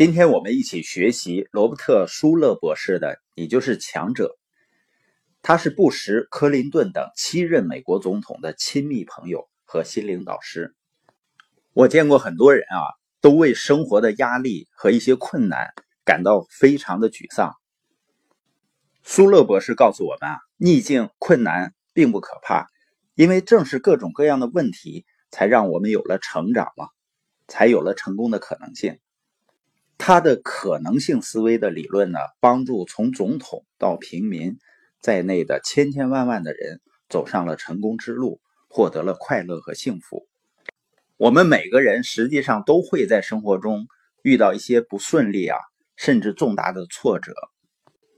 今天我们一起学习罗伯特·舒勒博士的《你就是强者》。他是布什、克林顿等七任美国总统的亲密朋友和心灵导师。我见过很多人啊，都为生活的压力和一些困难感到非常的沮丧。舒勒博士告诉我们啊，逆境、困难并不可怕，因为正是各种各样的问题，才让我们有了成长嘛，才有了成功的可能性。他的可能性思维的理论呢，帮助从总统到平民在内的千千万万的人走上了成功之路，获得了快乐和幸福。我们每个人实际上都会在生活中遇到一些不顺利啊，甚至重大的挫折。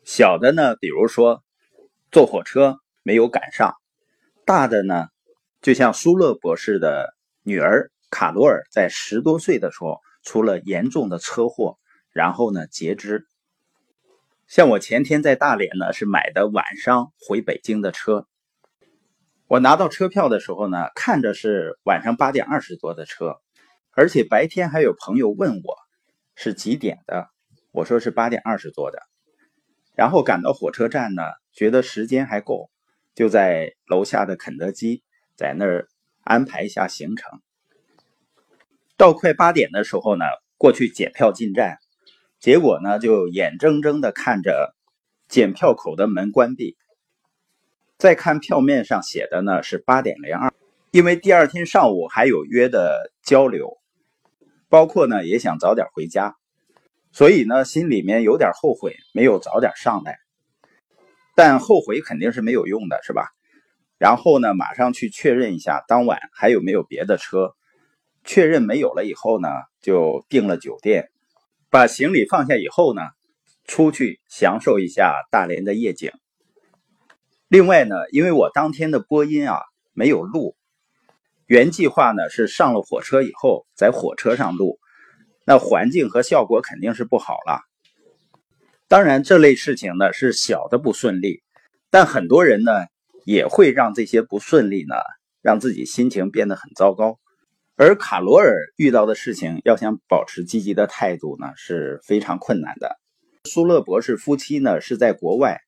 小的呢，比如说坐火车没有赶上；大的呢，就像舒勒博士的女儿卡罗尔在十多岁的时候。出了严重的车祸，然后呢截肢。像我前天在大连呢，是买的晚上回北京的车。我拿到车票的时候呢，看着是晚上八点二十多的车，而且白天还有朋友问我是几点的，我说是八点二十多的。然后赶到火车站呢，觉得时间还够，就在楼下的肯德基在那儿安排一下行程。到快八点的时候呢，过去检票进站，结果呢就眼睁睁的看着检票口的门关闭。再看票面上写的呢是八点零二，因为第二天上午还有约的交流，包括呢也想早点回家，所以呢心里面有点后悔没有早点上来，但后悔肯定是没有用的，是吧？然后呢马上去确认一下当晚还有没有别的车。确认没有了以后呢，就订了酒店，把行李放下以后呢，出去享受一下大连的夜景。另外呢，因为我当天的播音啊没有录，原计划呢是上了火车以后在火车上录，那环境和效果肯定是不好了。当然，这类事情呢是小的不顺利，但很多人呢也会让这些不顺利呢让自己心情变得很糟糕。而卡罗尔遇到的事情，要想保持积极的态度呢，是非常困难的。苏勒博士夫妻呢是在国外，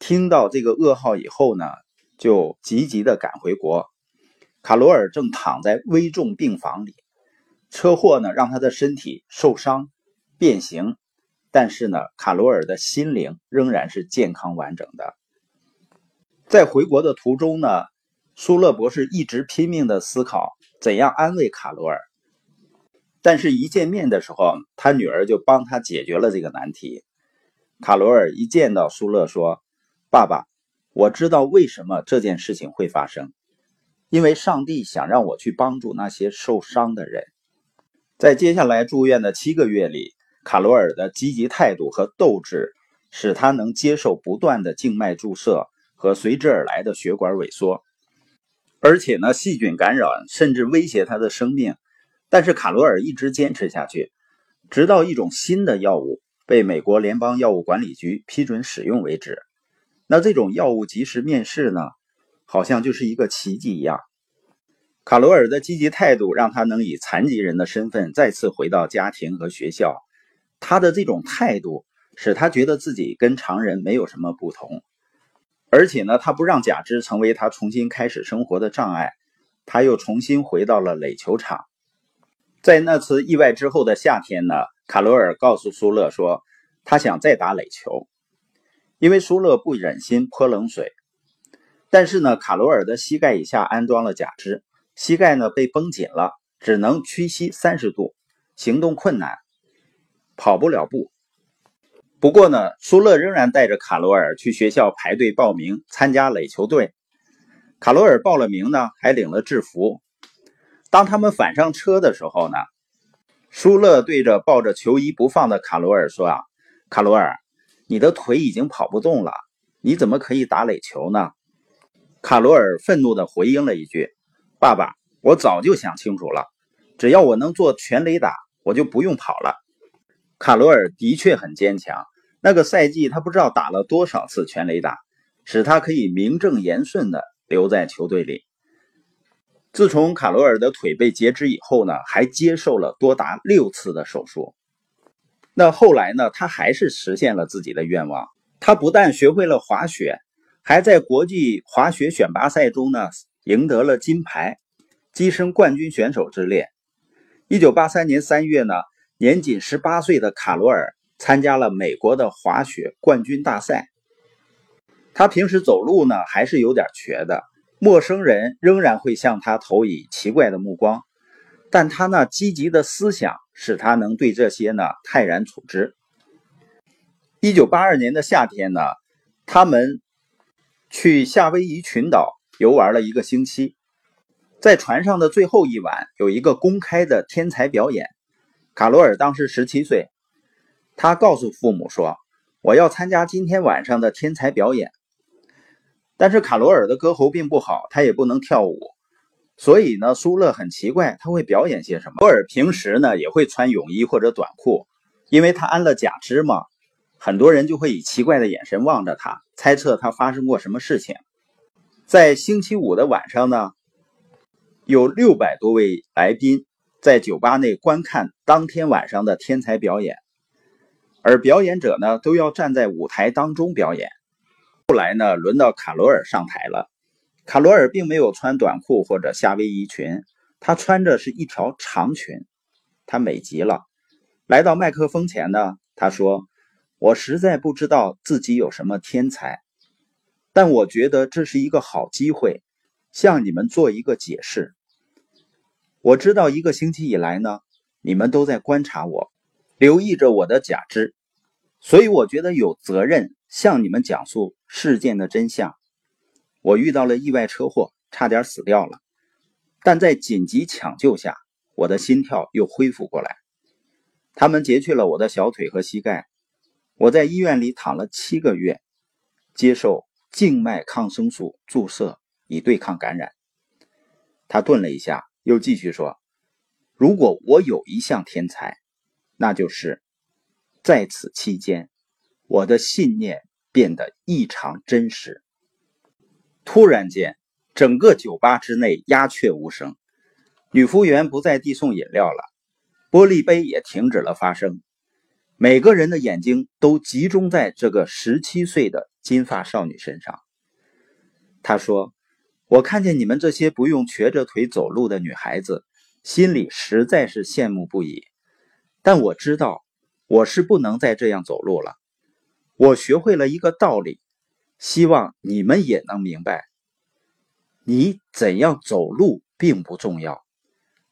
听到这个噩耗以后呢，就积极的赶回国。卡罗尔正躺在危重病房里，车祸呢让他的身体受伤、变形，但是呢，卡罗尔的心灵仍然是健康完整的。在回国的途中呢。苏勒博士一直拼命的思考怎样安慰卡罗尔，但是，一见面的时候，他女儿就帮他解决了这个难题。卡罗尔一见到苏勒说：“爸爸，我知道为什么这件事情会发生，因为上帝想让我去帮助那些受伤的人。”在接下来住院的七个月里，卡罗尔的积极态度和斗志使他能接受不断的静脉注射和随之而来的血管萎缩。而且呢，细菌感染甚至威胁他的生命，但是卡罗尔一直坚持下去，直到一种新的药物被美国联邦药物管理局批准使用为止。那这种药物及时面世呢，好像就是一个奇迹一样。卡罗尔的积极态度让他能以残疾人的身份再次回到家庭和学校，他的这种态度使他觉得自己跟常人没有什么不同。而且呢，他不让假肢成为他重新开始生活的障碍，他又重新回到了垒球场。在那次意外之后的夏天呢，卡罗尔告诉苏勒说，他想再打垒球，因为苏勒不忍心泼冷水。但是呢，卡罗尔的膝盖以下安装了假肢，膝盖呢被绷紧了，只能屈膝三十度，行动困难，跑不了步。不过呢，舒勒仍然带着卡罗尔去学校排队报名参加垒球队。卡罗尔报了名呢，还领了制服。当他们返上车的时候呢，舒勒对着抱着球衣不放的卡罗尔说：“啊，卡罗尔，你的腿已经跑不动了，你怎么可以打垒球呢？”卡罗尔愤怒地回应了一句：“爸爸，我早就想清楚了，只要我能做全垒打，我就不用跑了。”卡罗尔的确很坚强。那个赛季，他不知道打了多少次全垒打，使他可以名正言顺地留在球队里。自从卡罗尔的腿被截肢以后呢，还接受了多达六次的手术。那后来呢？他还是实现了自己的愿望。他不但学会了滑雪，还在国际滑雪选拔赛中呢赢得了金牌，跻身冠军选手之列。一九八三年三月呢，年仅十八岁的卡罗尔参加了美国的滑雪冠军大赛。他平时走路呢还是有点瘸的，陌生人仍然会向他投以奇怪的目光，但他那积极的思想使他能对这些呢泰然处之。一九八二年的夏天呢，他们去夏威夷群岛游玩了一个星期，在船上的最后一晚有一个公开的天才表演。卡罗尔当时十七岁，他告诉父母说：“我要参加今天晚上的天才表演。”但是卡罗尔的歌喉并不好，他也不能跳舞，所以呢，苏勒很奇怪他会表演些什么。罗尔平时呢也会穿泳衣或者短裤，因为他安了假肢嘛，很多人就会以奇怪的眼神望着他，猜测他发生过什么事情。在星期五的晚上呢，有六百多位来宾在酒吧内观看当天晚上的天才表演，而表演者呢都要站在舞台当中表演。后来呢，轮到卡罗尔上台了。卡罗尔并没有穿短裤或者夏威夷裙，他穿着是一条长裙，他美极了。来到麦克风前呢，他说：“我实在不知道自己有什么天才，但我觉得这是一个好机会，向你们做一个解释。我知道一个星期以来呢，你们都在观察我，留意着我的假肢，所以我觉得有责任。”向你们讲述事件的真相。我遇到了意外车祸，差点死掉了，但在紧急抢救下，我的心跳又恢复过来。他们截去了我的小腿和膝盖。我在医院里躺了七个月，接受静脉抗生素注射以对抗感染。他顿了一下，又继续说：“如果我有一项天才，那就是在此期间。”我的信念变得异常真实。突然间，整个酒吧之内鸦雀无声，女服务员不再递送饮料了，玻璃杯也停止了发声。每个人的眼睛都集中在这个十七岁的金发少女身上。他说：“我看见你们这些不用瘸着腿走路的女孩子，心里实在是羡慕不已。但我知道，我是不能再这样走路了。”我学会了一个道理，希望你们也能明白。你怎样走路并不重要，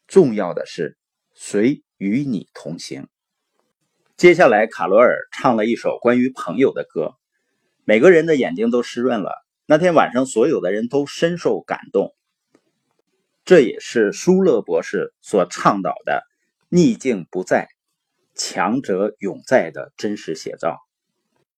重要的是谁与你同行。接下来，卡罗尔唱了一首关于朋友的歌，每个人的眼睛都湿润了。那天晚上，所有的人都深受感动。这也是舒勒博士所倡导的“逆境不在，强者永在”的真实写照。